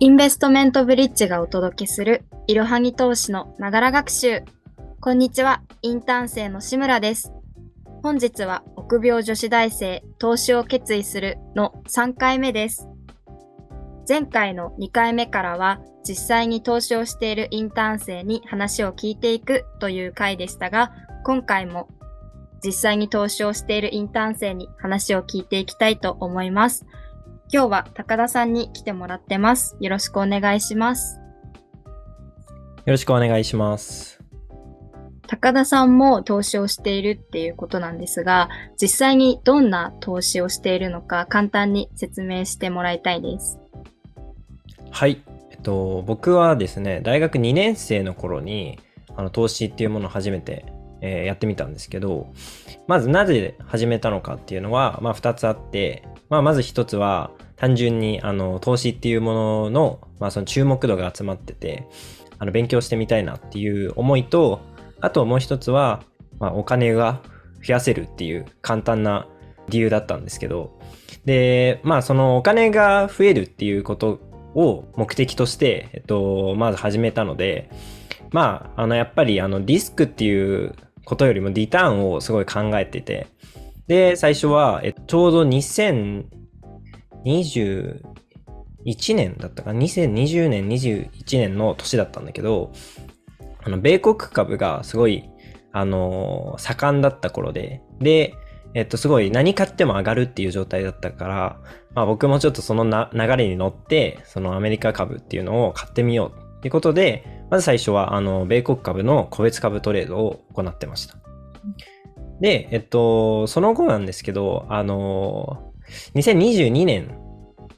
インベストメントブリッジがお届けするいろはぎ投資のながら学習。こんにちは、インターン生の志村です。本日は臆病女子大生投資を決意するの3回目です。前回の2回目からは実際に投資をしているインターン生に話を聞いていくという回でしたが、今回も実際に投資をしているインターン生に話を聞いていきたいと思います。今日は高田さんに来てもらってます。よろしくお願いします。よろしくお願いします。高田さんも投資をしているっていうことなんですが、実際にどんな投資をしているのか簡単に説明してもらいたいです。はい。えっと、僕はですね、大学2年生の頃に、あの、投資っていうものを初めてえー、やってみたんですけど、まずなぜ始めたのかっていうのは、まあ二つあって、まあまず一つは単純にあの投資っていうものの、まあその注目度が集まってて、あの勉強してみたいなっていう思いと、あともう一つは、まあお金が増やせるっていう簡単な理由だったんですけど、で、まあそのお金が増えるっていうことを目的として、えっと、まず始めたので、まあ、あの、やっぱりあの、リスクっていうことよりもリターンをすごい考えてて、で、最初は、えちょうど2021年だったか、2020年、21年の年だったんだけど、あの、米国株がすごい、あの、盛んだった頃で、で、えっと、すごい何買っても上がるっていう状態だったから、まあ僕もちょっとその流れに乗って、そのアメリカ株っていうのを買ってみようっていうことで、まず最初は、あの、米国株の個別株トレードを行ってました。で、えっと、その後なんですけど、あの、2022年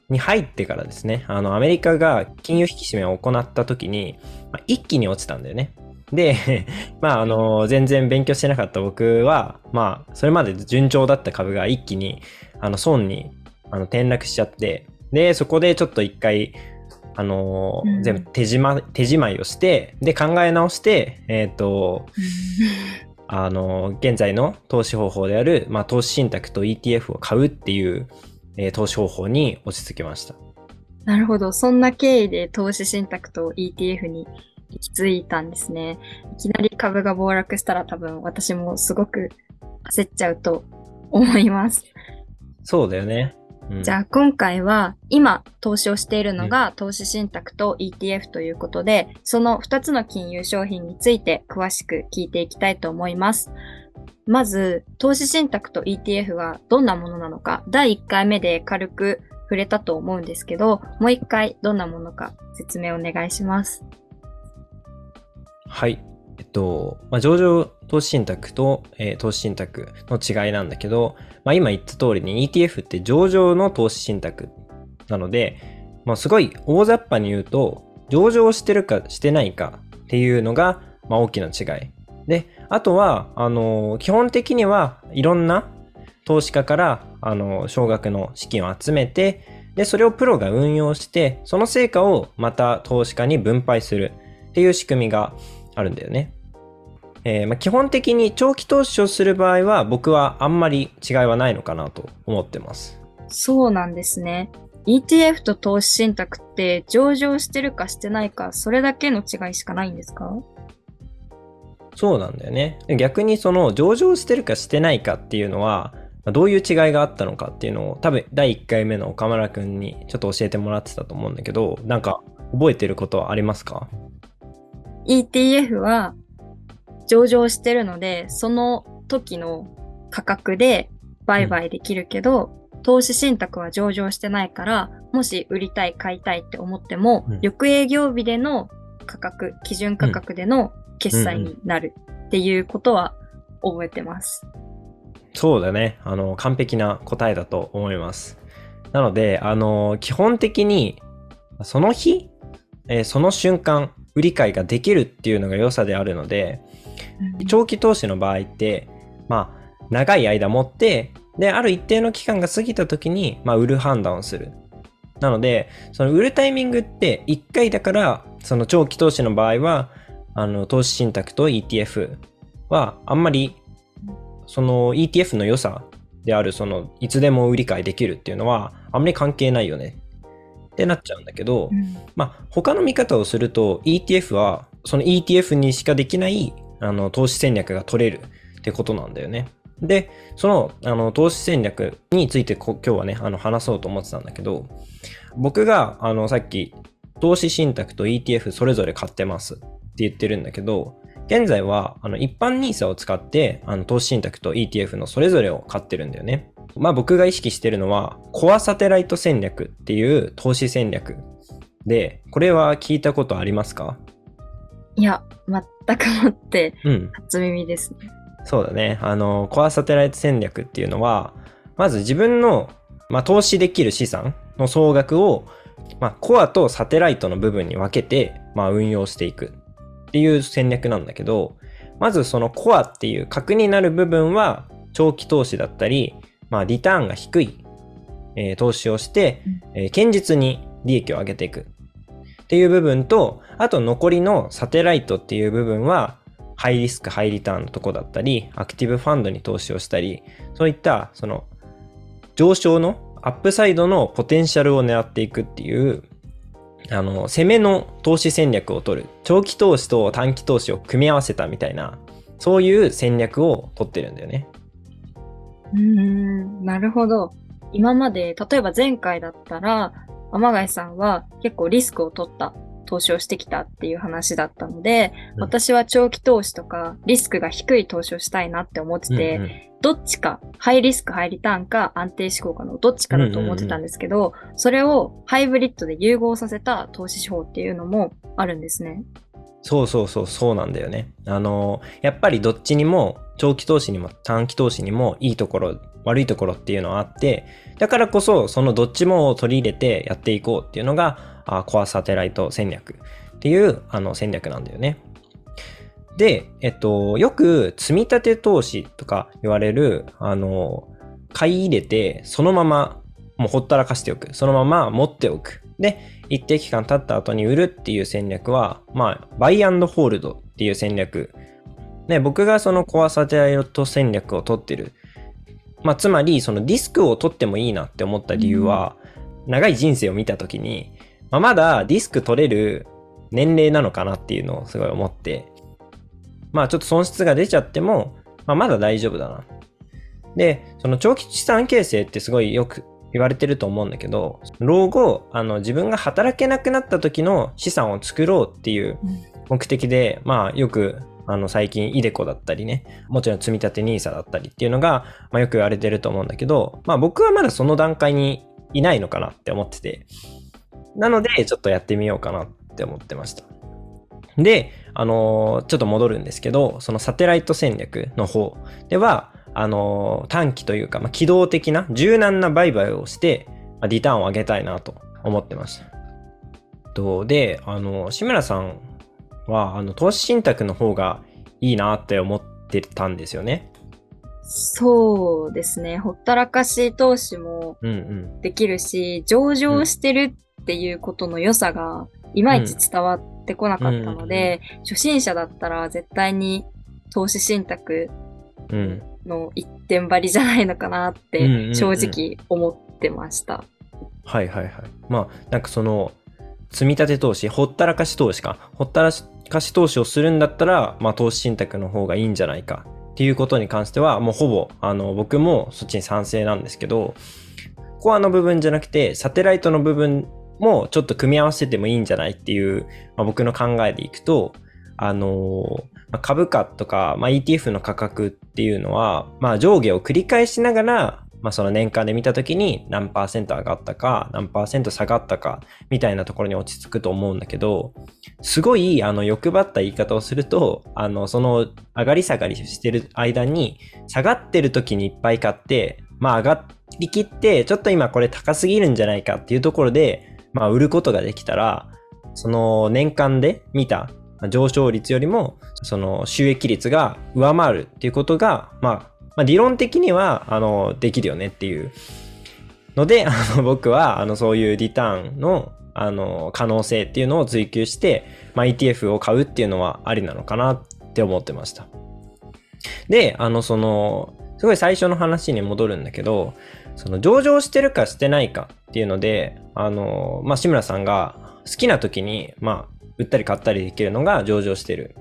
に入ってからですね、あの、アメリカが金融引き締めを行った時に、まあ、一気に落ちたんだよね。で、まあ、あの、全然勉強してなかった僕は、まあ、それまで順調だった株が一気に、あの、損に、あの、転落しちゃって、で、そこでちょっと一回、あのーうん、全部手じま手じまいをしてで考え直してえっ、ー、とあのー、現在の投資方法である、まあ、投資信託と ETF を買うっていう、えー、投資方法に落ち着きました。なるほど。そんな経緯で投資信託と ETF に行き着いたんですね。いきなり株が暴落したら多分私もすごく焦っちゃうと思います。そうだよねじゃあ今回は今投資をしているのが投資信託と ETF ということで、その2つの金融商品について詳しく聞いていきたいと思います。まず、投資信託と ETF はどんなものなのか、第1回目で軽く触れたと思うんですけど、もう一回どんなものか説明お願いします。はい。えっと、まあ、上場投資信託と、えー、投資信託の違いなんだけど、まあ、今言った通りに ETF って上場の投資信託なので、まあ、すごい大雑把に言うと、上場してるかしてないかっていうのが、まあ、大きな違い。で、あとは、あの、基本的にはいろんな投資家から、あの、少額の資金を集めて、で、それをプロが運用して、その成果をまた投資家に分配するっていう仕組みがあるんだよね。えー、まあ、基本的に長期投資をする場合は僕はあんまり違いはないのかなと思ってます。そうなんですね。ETF と投資信託って上場してるかしてないかそれだけの違いしかないんですか？そうなんだよね。逆にその上場してるかしてないかっていうのはどういう違いがあったのかっていうのを多分第1回目の岡村くんにちょっと教えてもらってたと思うんだけどなんか覚えてることはありますか？ETF は上場してるので、その時の価格で売買できるけど、うん、投資信託は上場してないから、もし売りたい、買いたいって思っても、うん、翌営業日での価格、基準価格での決済になるっていうことは覚えてます。そうだね。あの、完璧な答えだと思います。なので、あの、基本的に、その日、えー、その瞬間、売り買いができるっていうのが良さであるので、長期投資の場合って、まあ、長い間持って、で、ある一定の期間が過ぎた時に、まあ、売る判断をする。なので、その売るタイミングって1回だから、その長期投資の場合は、あの、投資信託と ETF は、あんまり、その ETF の良さである、その、いつでも売り買いできるっていうのは、あんまり関係ないよね。っってなっちゃうんだけど、うんまあ、他の見方をすると ETF はその ETF にしかできないあの投資戦略が取れるってことなんだよね。で、そのあの投資戦略についてこ今日はね、あの話そうと思ってたんだけど、僕があのさっき投資信託と ETF それぞれ買ってますって言ってるんだけど、現在はあの一般 NISA を使ってあの投資信託と ETF のそれぞれを買ってるんだよね。まあ僕が意識してるのはコアサテライト戦略っていう投資戦略で、これは聞いたことありますか？いや、全くもってうん。初耳ですね。そうだね。あの、コアサテライト戦略っていうのは、まず自分の、まあ、投資できる資産の総額を、まあ、コアとサテライトの部分に分けて、まあ、運用していくっていう戦略なんだけど、まずそのコアっていう核になる部分は、長期投資だったり、まあ、リターンが低い、えー投資をして、えー堅実に利益を上げていくっていう部分と、あと残りのサテライトっていう部分は、ハイリスク、ハイリターンのとこだったり、アクティブファンドに投資をしたり、そういった、その、上昇の、アップサイドのポテンシャルを狙っていくっていう、あの、攻めの投資戦略を取る。長期投資と短期投資を組み合わせたみたいな、そういう戦略を取ってるんだよね。うん、なるほど。今まで、例えば前回だったら、天貝さんは結構リスクを取った投資をしてきたっていう話だったので、うん私は長期投資とかリスクが低い投資をしたいなって思ってて、うんうんどっちか、ハイリスク、ハイリターンか安定志向かのどっちかだと思ってたんですけど、それをハイブリッドで融合させた投資手法っていうのもあるんですね。そうそうそう、そうなんだよね。あの、やっぱりどっちにも、長期投資にも短期投資にもいいところ、悪いところっていうのはあって、だからこそ、そのどっちもを取り入れてやっていこうっていうのが、あコアサテライト戦略っていうあの戦略なんだよね。で、えっと、よく積み立て投資とか言われる、あの、買い入れて、そのまま、もうほったらかしておく。そのまま持っておく。で、一定期間経った後に売るっていう戦略は、まあ、バイアンドホールドっていう戦略。ね、僕がそのコアサテライト戦略を取ってる。まあ、つまり、そのディスクを取ってもいいなって思った理由は、長い人生を見たときに、まあ、まだディスク取れる年齢なのかなっていうのをすごい思って、まあ、ちょっと損失が出ちゃっても、まあ、まだ大丈夫だな。で、その長期資産形成ってすごいよく言われてると思うんだけど、老後、あの、自分が働けなくなった時の資産を作ろうっていう目的で、まあ、よく、あの、最近、イデコだったりね、もちろん積立 NISA だったりっていうのが、まあ、よく言われてると思うんだけど、まあ、僕はまだその段階にいないのかなって思ってて、なので、ちょっとやってみようかなって思ってました。で、あのーちょっと戻るんですけど、そのサテライト戦略の方では、あのー短期というか、まあ、機動的な柔軟な売買をして、まあ、リターンを上げたいなと思ってます。とで、あの、志村さんは、あの、投資信託の方がいいなって思ってたんですよね。そうですね。ほったらかし投資もうんうん。できるし、上場してるっていうことの良さがいまいち伝わってこなかったので、初心者だったら絶対に投資信託うん。の一点張りじゃないのかなっうんうんうんて正直思ってました。はいはいはい。まあ、なんかその、積み立て投資、ほったらかし投資か。ほったらかし投資をするんだったら、まあ、投資信託の方がいいんじゃないか。っていうことに関しては、もうほぼ、あの、僕もそっちに賛成なんですけど、コアの部分じゃなくて、サテライトの部分もちょっと組み合わせてもいいんじゃないっていう、まあ、僕の考えでいくと、あのま株価とか、まあ、ETF の価格っていうのは、まあ、上下を繰り返しながら、まあ、その年間で見たときに何パーセント上がったか、何パーセント下がったか、みたいなところに落ち着くと思うんだけど、すごい、あの、欲張った言い方をすると、あの、その、上がり下がりしてる間に、下がってる時にいっぱい買って、まあ、上がりきって、ちょっと今これ高すぎるんじゃないかっていうところで、まあ、売ることができたら、その、年間で見た上昇率よりも、その、収益率が上回るっていうことが、まあ、まあ、理論的には、あの、できるよねっていうので、あの、僕は、あの、そういうリターンの、あの、可能性っていうのを追求して、まあ、ETF を買うっていうのはありなのかなって思ってました。で、あの、その、すごい最初の話に戻るんだけど、その上場してるかしてないかっていうので、あの、まあ、志村さんが好きな時に、まあ、売ったり買ったりできるのが上場してる。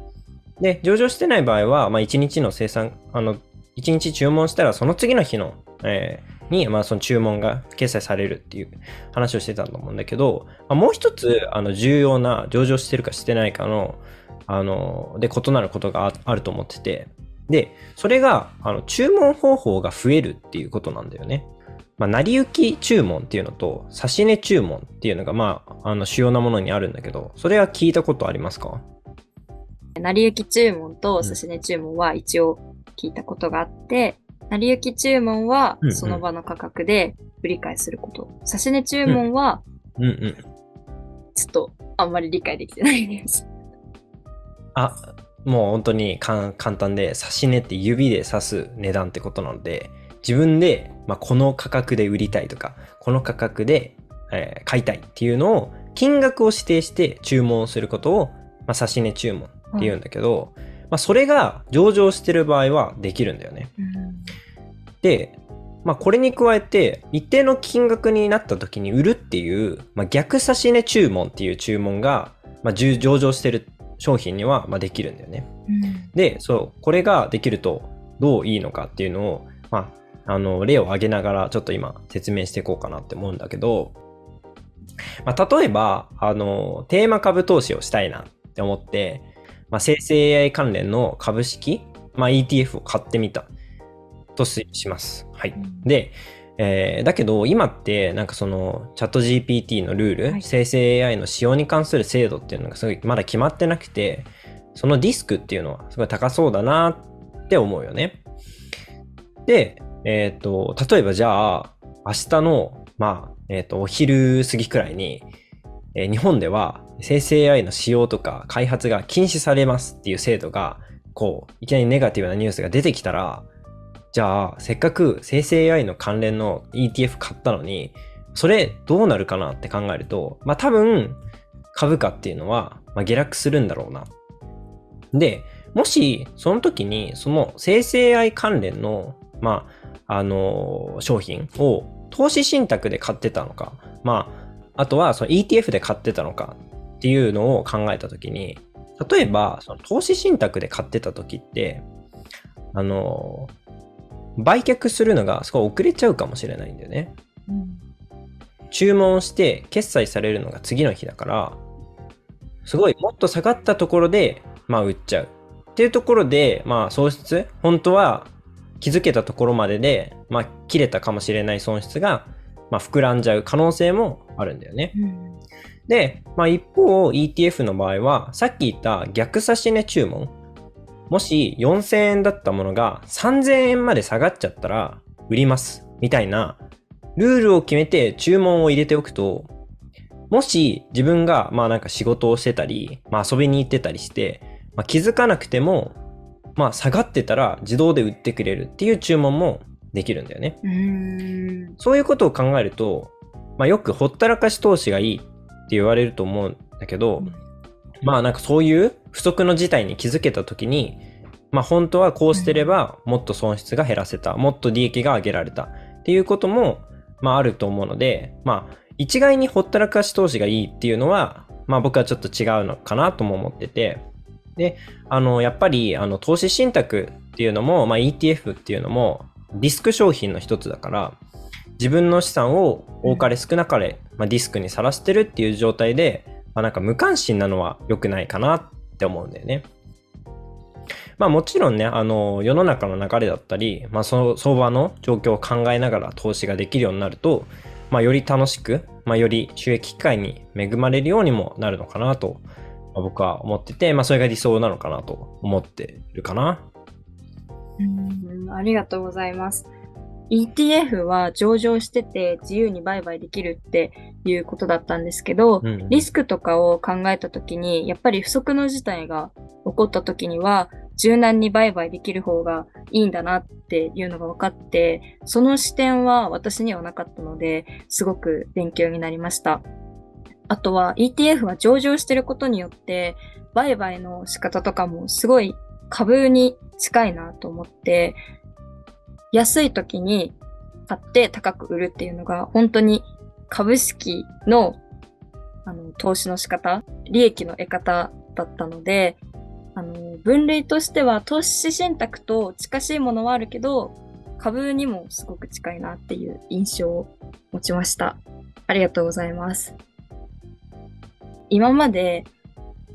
で、上場してない場合は、まあ、1日の生産、あの、1日注文したらその次の日の、えー、に、まあ、その注文が決済されるっていう話をしてたと思うんだけど、まあ、もう一つ、あの、重要な上場してるかしてないかの、あの、で異なることがあると思ってて、で、それが、あの、注文方法が増えるっていうことなんだよね。まあ、成り行き注文っていうのと、差し値注文っていうのが、まあ、あの、主要なものにあるんだけど、それは聞いたことありますか？成り行き注文と差し値注文は一応聞いたことがあって、うん、成り行き注文はその場の価格で売り買いすること。うんうん、差し値注文は、うんうん、ちょっとあんまり理解できてないです。あ、もう本当に簡単で、差し値って指で指す値段ってことなので、自分で、まあ、この価格で売りたいとか、この価格で、えー、買いたいっていうのを、金額を指定して注文することを、まあ、差し値注文って言うんだけど、うん、まあ、それが上場してる場合はできるんだよね。うん、で、まあ、これに加えて、一定の金額になった時に売るっていう、まあ、逆差し値注文っていう注文が、まあ、上場してる商品には、まあ、できるんだよね。うん、で、そう、これができるとどういいのかっていうのを、まあ、あの、例を挙げながらちょっと今説明していこうかなって思うんだけど、まあ、例えば、あの、テーマ株投資をしたいなって思って、まあ、生成 AI 関連の株式、まあ、ETF を買ってみたとします。はい。うん、で、えー、だけど今ってなんかそのチャット GPT のルール、はい、生成 AI の使用に関する制度っていうのがすごいまだ決まってなくてそのディスクっていうのはすごい高そうだなって思うよね。で、えっ、ー、と、例えばじゃあ明日のまあ、えっ、ー、と、お昼過ぎくらいに、えー、日本では生成 AI の使用とか開発が禁止されますっていう制度がこういきなりネガティブなニュースが出てきたらじゃあ、せっかく生成 AI の関連の ETF 買ったのに、それどうなるかなって考えると、まあ多分株価っていうのは、ま、下落するんだろうな。で、もしその時にその生成 AI 関連の、まあ、あの、商品を投資信託で買ってたのか、まあ、あとはその ETF で買ってたのかっていうのを考えた時に、例えばその投資信託で買ってた時って、あのー、売却するのがすごい遅れちゃうかもしれないんだよね。うん、注文して決済されるのが次の日だから、すごいもっと下がったところで、まあ売っちゃう。っていうところで、まあ損失、本当は気づけたところまでで、まあ切れたかもしれない損失が、まあ膨らんじゃう可能性もあるんだよね。うん、で、まあ一方 ETF の場合は、さっき言った逆差し値注文。もし4000円だったものが3000円まで下がっちゃったら売ります。みたいなルールを決めて注文を入れておくと、もし自分がまあなんか仕事をしてたり、まあ遊びに行ってたりして、まあ、気づかなくても、まあ下がってたら自動で売ってくれるっていう注文もできるんだよね。うそういうことを考えると、まあよくほったらかし投資がいいって言われると思うんだけど、まあなんかそういう不測の事態に気づけた時に、まあ本当はこうしてればもっと損失が減らせた、もっと利益が上げられたっていうことも、まああると思うので、まあ一概にほったらかし投資がいいっていうのは、まあ僕はちょっと違うのかなとも思ってて、で、あの、やっぱり、あの、投資信託っていうのも、まあ ETF っていうのも、リスク商品の一つだから、自分の資産を多かれ少なかれ、まあ、ディスクにさらしてるっていう状態で、まあ、なんか無関心なのは良くないかなって思うんだよね。まあもちろんね、あの、世の中の流れだったり、まあその相場の状況を考えながら投資ができるようになると、まあより楽しく、まあより収益機会に恵まれるようにもなるのかなと、まあ、僕は思ってて、まあそれが理想なのかなと思ってるかな。うん、ありがとうございます。ETF は上場してて自由に売買できるっていうことだったんですけど、うんうん、リスクとかを考えた時に、やっぱり不測の事態が起こった時には、柔軟に売買できる方がいいんだなっていうのが分かって、その視点は私にはなかったので、すごく勉強になりました。あとは ETF は上場してることによって、売買の仕方とかもすごい株に近いなと思って、安い時に買って高く売るっていうのが、本当に株式のあの投資の仕方、利益の得方だったので、あの分類としては投資信託と近しいものはあるけど、株にもすごく近いなっていう印象を持ちました。ありがとうございます。今まで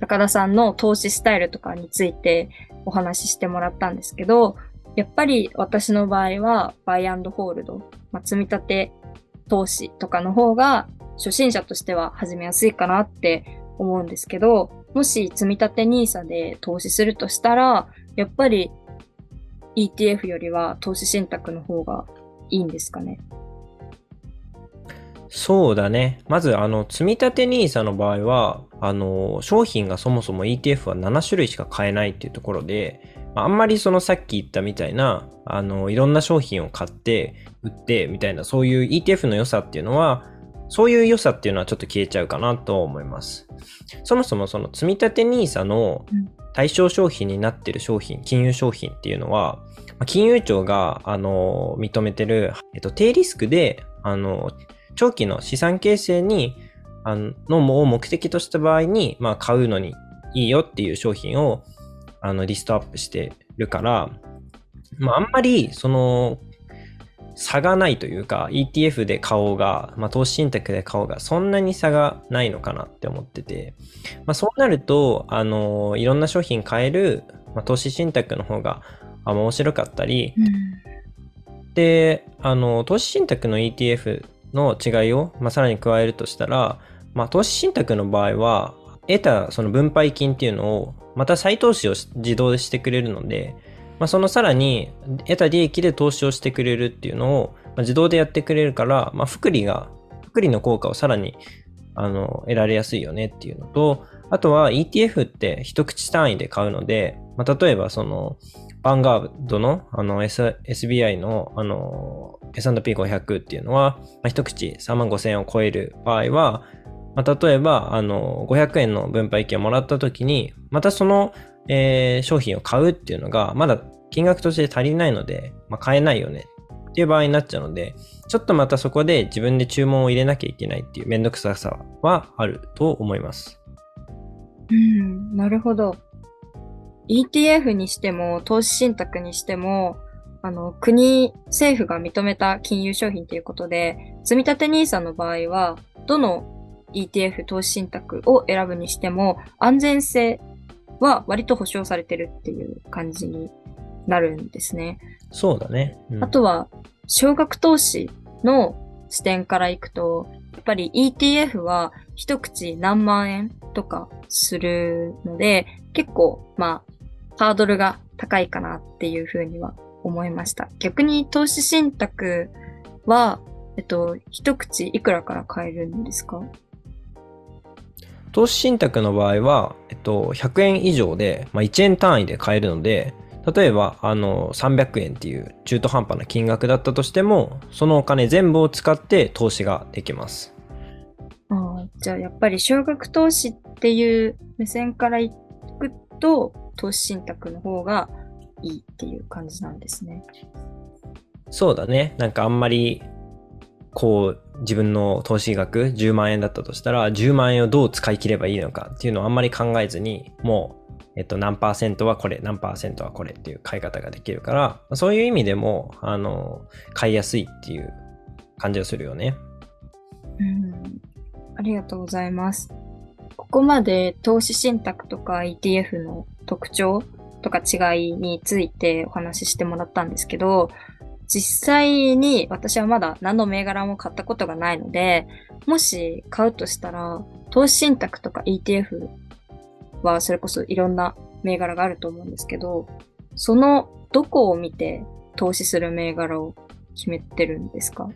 高田さんの投資スタイルとかについてお話ししてもらったんですけど、やっぱり私の場合はバイアンドホールド、まあ、積み立て投資とかの方が初心者としては始めやすいかなって思うんですけど、もし積み立て NISA で投資するとしたら、やっぱり ETF よりは投資信託の方がいいんですかね？そうだね。まず、あの、積み立て NISA の場合は、あの、商品がそもそも ETF は7種類しか買えないっていうところで、あんまりそのさっき言ったみたいな、あの、いろんな商品を買って、売ってみたいな、そういう ETF の良さっていうのは、そういう良さっていうのはちょっと消えちゃうかなと思います。そもそもその積立 NISA の対象商品になってる商品、金融商品っていうのは、金融庁が、あの、認めてる、えっと、低リスクで、あの、長期の資産形成に、あの、を目的とした場合に、まあ、買うのにいいよっていう商品を、あの、リストアップしてるから、まあ、あんまり、その、差がないというか、ETF で買おうが、まあ、投資信託で買おうが、そんなに差がないのかなって思ってて、まあ、そうなると、あの、いろんな商品買える、まあ、投資信託の方が、あ面白かったり、うん、で、あの、投資信託の ETF の違いを、まあ、さらに加えるとしたら、まあ、投資信託の場合は、得たその分配金っていうのを、また再投資を自動でしてくれるので、まあ、そのさらに得た利益で投資をしてくれるっていうのを、自動でやってくれるから、まあ、福利が、福利の効果をさらにあの得られやすいよねっていうのと、あとは ETF って一口単位で買うので、まあ、例えばその、バンガードのあの、S、SBI のあの S&P500 っていうのは、まあ、一口3万5千円を超える場合は、まあ、例えば、あの、500円の分配金をもらった時に、またその、えー、商品を買うっていうのが、まだ金額として足りないので、まあ、買えないよねっていう場合になっちゃうので、ちょっとまたそこで自分で注文を入れなきゃいけないっていうめんどくささはあると思います。うん、なるほど。ETF にしても、投資信託にしても、あの、国、政府が認めた金融商品ということで、積立 NISA の場合は、どの ETF 投資信託を選ぶにしても、安全性は割と保証されてるっていう感じになるんですね。そうだね。うん、あとは、少額投資の視点からいくと、やっぱり ETF は一口何万円とかするので、結構、まあ、ハードルが高いかなっていうふうには思いました。逆に投資信託は、えっと、一口いくらから買えるんですか？投資信託の場合は、えっと、100円以上で、まあ、1円単位で買えるので、例えば、あの、300円っていう中途半端な金額だったとしても、そのお金全部を使って投資ができます。ああ、じゃあやっぱり少額投資っていう目線からいくと、投資信託の方がいいっていう感じなんですね。そうだね。なんかあんまりこう自分の投資額10万円だったとしたら10万円をどう使い切ればいいのかっていうのをあんまり考えずにもう、えっと、何パーセントはこれ何パーセントはこれっていう買い方ができるからそういう意味でもあの買いやすいっていう感じがするよね。うんありがとうございます。ここまで投資信託とか ETF の特徴とか違いについてお話ししてもらったんですけど、実際に私はまだ何の銘柄も買ったことがないので、もし買うとしたら、投資信託とか ETF はそれこそいろんな銘柄があると思うんですけど、そのどこを見て投資する銘柄を決めてるんですか？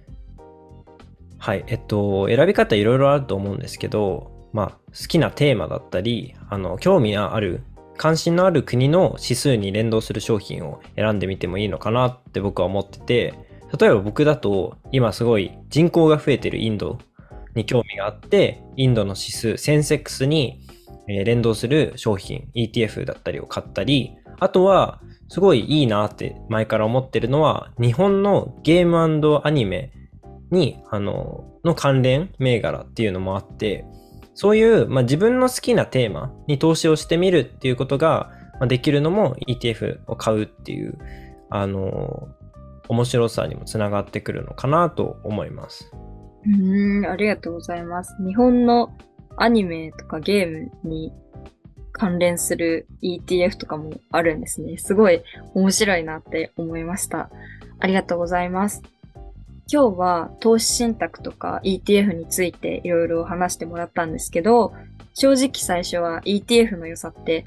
はい、えっと、選び方いろいろあると思うんですけど、まあ、好きなテーマだったり、あの、興味のある関心のある国の指数に連動する商品を選んでみてもいいのかなって僕は思ってて、例えば僕だと今すごい人口が増えてるインドに興味があって、インドの指数、センセックスに連動する商品、ETF だったりを買ったり、あとはすごいいいなって前から思ってるのは、日本のゲームアニメに、あの、の関連銘柄っていうのもあって、そういう、まあ、自分の好きなテーマに投資をしてみるっていうことが、ま、できるのも ETF を買うっていう、あの、面白さにもつながってくるのかなと思います。うん、ありがとうございます。日本のアニメとかゲームに関連する ETF とかもあるんですね。すごい面白いなって思いました。ありがとうございます。今日は投資信託とか ETF についていろいろ話してもらったんですけど、正直最初は ETF の良さって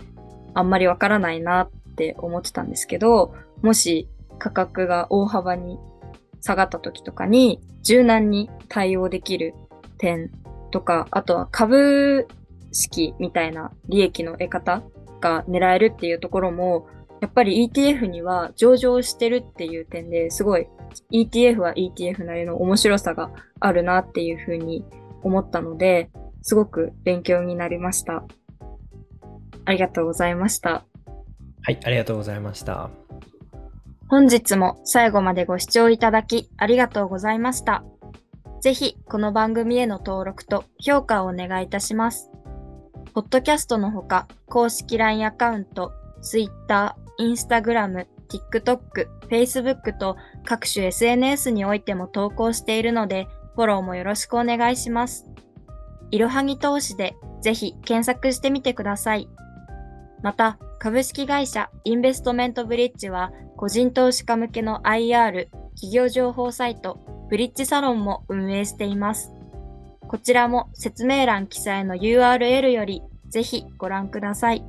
あんまりわからないなって思ってたんですけど、もし価格が大幅に下がった時とかに柔軟に対応できる点とか、あとは株式みたいな利益の得方が狙えるっていうところも、やっぱり ETF には上場してるっていう点ですごい ETF は ETF なりの面白さがあるなっていうふうに思ったので、すごく勉強になりました。ありがとうございました。はい、ありがとうございました。本日も最後までご視聴いただきありがとうございました。ぜひこの番組への登録と評価をお願いいたします。ポッドキャストのほか、公式 LINE アカウント、Twitter、Instagram、TikTok、Facebook と各種 SNS においても投稿しているので、フォローもよろしくお願いします。いろはぎ投資でぜひ検索してみてください。また、株式会社インベストメントブリッジは個人投資家向けの IR 企業情報サイトブリッジサロンも運営しています。こちらも説明欄記載の URL よりぜひご覧ください。